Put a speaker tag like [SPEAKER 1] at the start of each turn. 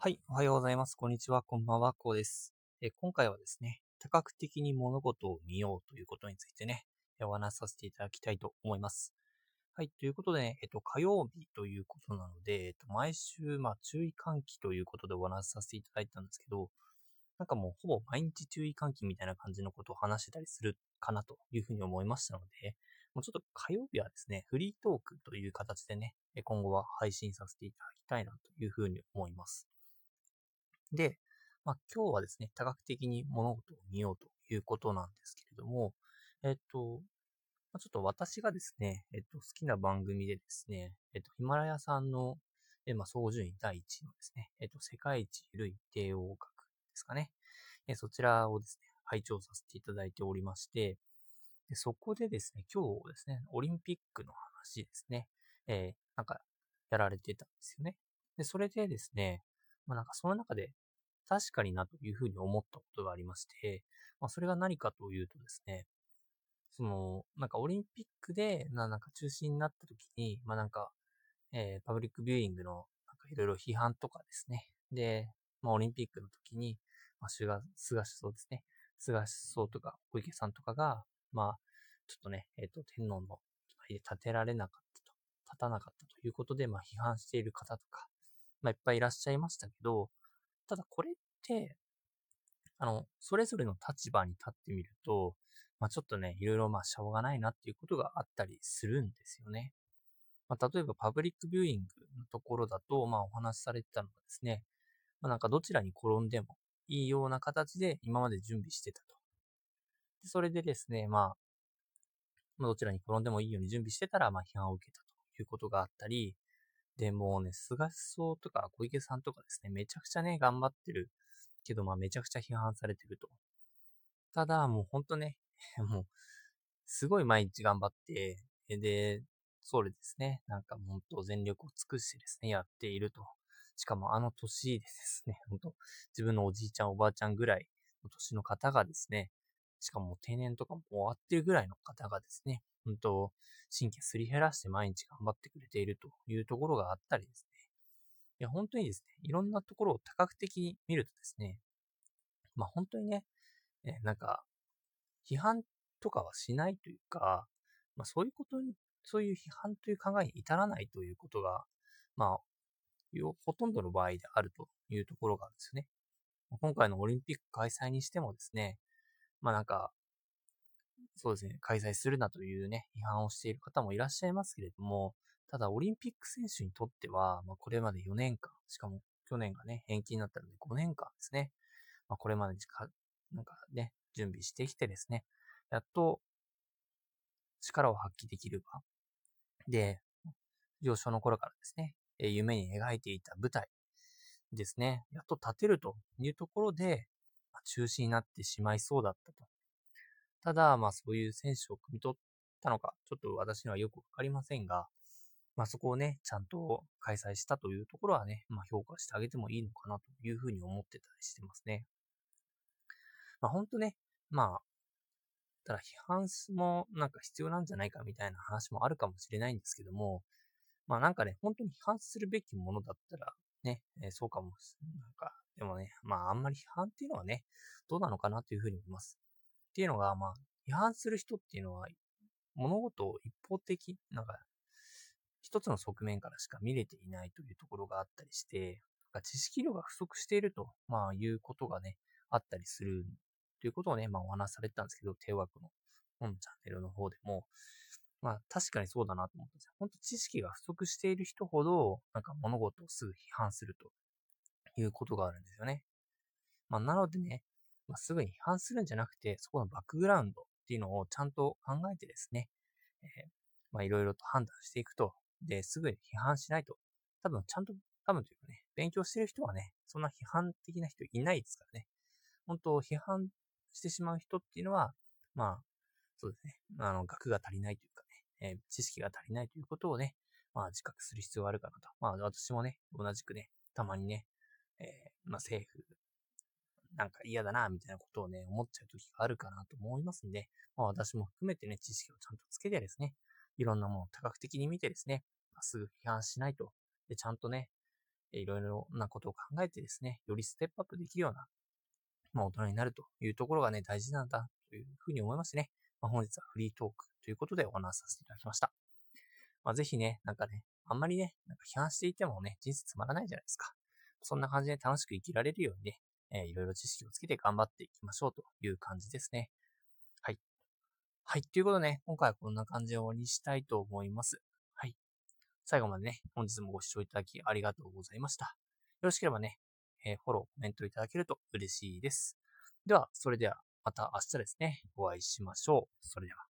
[SPEAKER 1] はい、おはようございます。こんにちは、こんばんは、こうです。え今回はですね、多角的に物事を見ようということについてね、お話しさせていただきたいと思います。はい、ということでね、えっと、火曜日ということなので、えっと、毎週、まあ、注意喚起ということでお話しさせていただいたんですけど、なんかもうほぼ毎日注意喚起みたいな感じのことを話してたりするかなというふうに思いましたので、もうちょっと火曜日はですね、フリートークという形でね、今後は配信させていただきたいなというふうに思います。で、まあ、今日はですね、多角的に物事を見ようということなんですけれども、えっと、ちょっと私がですね、えっと、好きな番組でですね、えっと、ヒマラヤさんの、えまあ、総順位第1位のですね、えっと、世界一緩い帝王学ですかね。えそちらをですね、拝聴させていただいておりまして、でそこでですね、今日ですね、オリンピックの話ですね、えー、なんか、やられてたんですよね。で、それでですね、まあなんかその中で確かになというふうに思ったことがありまして、まあそれが何かというとですね、その、なんかオリンピックで、ななんか中止になった時に、まあなんか、えー、パブリックビューイングの、なんかいろいろ批判とかですね。で、まあオリンピックの時に、まあ菅、菅首相ですね。菅首相とか小池さんとかが、まあ、ちょっとね、えっ、ー、と、天皇ので立てられなかったと、立たなかったということで、まあ批判している方とか、まあ、いっぱいいらっしゃいましたけど、ただこれって、あの、それぞれの立場に立ってみると、まあ、ちょっとね、いろいろまあ、しょうがないなっていうことがあったりするんですよね。まあ、例えばパブリックビューイングのところだと、まあ、お話しされてたのがですね、まあ、なんかどちらに転んでもいいような形で今まで準備してたと。でそれでですね、まあ、まあ、どちらに転んでもいいように準備してたら、まあ、批判を受けたということがあったり、で、もね、菅首相とか小池さんとかですね、めちゃくちゃね、頑張ってるけど、まあめちゃくちゃ批判されてると。ただ、もうほんとね、もう、すごい毎日頑張って、で、それですね、なんか本当全力を尽くしてですね、やっていると。しかもあの年でですね、本当自分のおじいちゃんおばあちゃんぐらいの年の方がですね、しかも定年とかも終わってるぐらいの方がですね、本当神経すり減らして毎日頑張ってくれているというところがあったりですね。いや、本当にですね、いろんなところを多角的に見るとですね、まあ本当にね、えなんか、批判とかはしないというか、まあそういうことに、そういう批判という考えに至らないということが、まあ、ほとんどの場合であるというところがあるんですよね。今回のオリンピック開催にしてもですね、まあなんか、そうですね、開催するなというね、批判をしている方もいらっしゃいますけれども、ただオリンピック選手にとっては、まあ、これまで4年間、しかも去年がね、延期になったので5年間ですね。まあ、これまでかなんかね、準備してきてですね、やっと力を発揮できる場。で、幼少の頃からですね、夢に描いていた舞台ですね、やっと立てるというところで、中止になってしまいそうだったとただ、まあそういう選手を汲み取ったのか、ちょっと私にはよくわかりませんが、まあそこをね、ちゃんと開催したというところはね、まあ評価してあげてもいいのかなというふうに思ってたりしてますね。まあ本当ね、まあ、ただ批判もなんか必要なんじゃないかみたいな話もあるかもしれないんですけども、まあなんかね、本当に批判するべきものだったらね、えー、そうかもしれなんか、でもね、まああんまり批判っていうのはね、どうなのかなというふうに思います。っていうのが、まあ、批判する人っていうのは、物事を一方的、なんか、一つの側面からしか見れていないというところがあったりして、知識量が不足していると、まあ、いうことがね、あったりするということをね、まあ、お話しされてたんですけど、帝学の本チャンネルの方でも、まあ、確かにそうだなと思ったんですよ。本当知識が不足している人ほど、なんか物事をすぐ批判するということがあるんですよね。まあ、なのでね、まあ、すぐに批判するんじゃなくて、そこのバックグラウンドっていうのをちゃんと考えてですね、え、まあ、いろいろと判断していくと。で、すぐに批判しないと。多分、ちゃんと、多分というかね、勉強してる人はね、そんな批判的な人いないですからね。本当、批判してしまう人っていうのは、まあ、そうですね、あの、学が足りないというかね、えー、知識が足りないということをね、まあ、自覚する必要があるかなと。まあ、私もね、同じくね、たまにね、えー、まあ、政府なんか嫌だな、みたいなことをね、思っちゃう時があるかなと思いますんで、まあ私も含めてね、知識をちゃんとつけてですね、いろんなものを多角的に見てですね、まあ、すぐ批判しないと。で、ちゃんとね、いろいろなことを考えてですね、よりステップアップできるような、まあ、大人になるというところがね、大事なんだというふうに思いますね。まあ、本日はフリートークということでお話しさせていただきました。まあ、ぜひね、なんかね、あんまりね、なんか批判していてもね、人生つまらないじゃないですか。そんな感じで楽しく生きられるようにね、えー、いろいろ知識をつけて頑張っていきましょうという感じですね。はい。はい。ということでね、今回はこんな感じで終わりにしたいと思います。はい。最後までね、本日もご視聴いただきありがとうございました。よろしければね、えー、フォロー、コメントいただけると嬉しいです。では、それではまた明日ですね、お会いしましょう。それでは。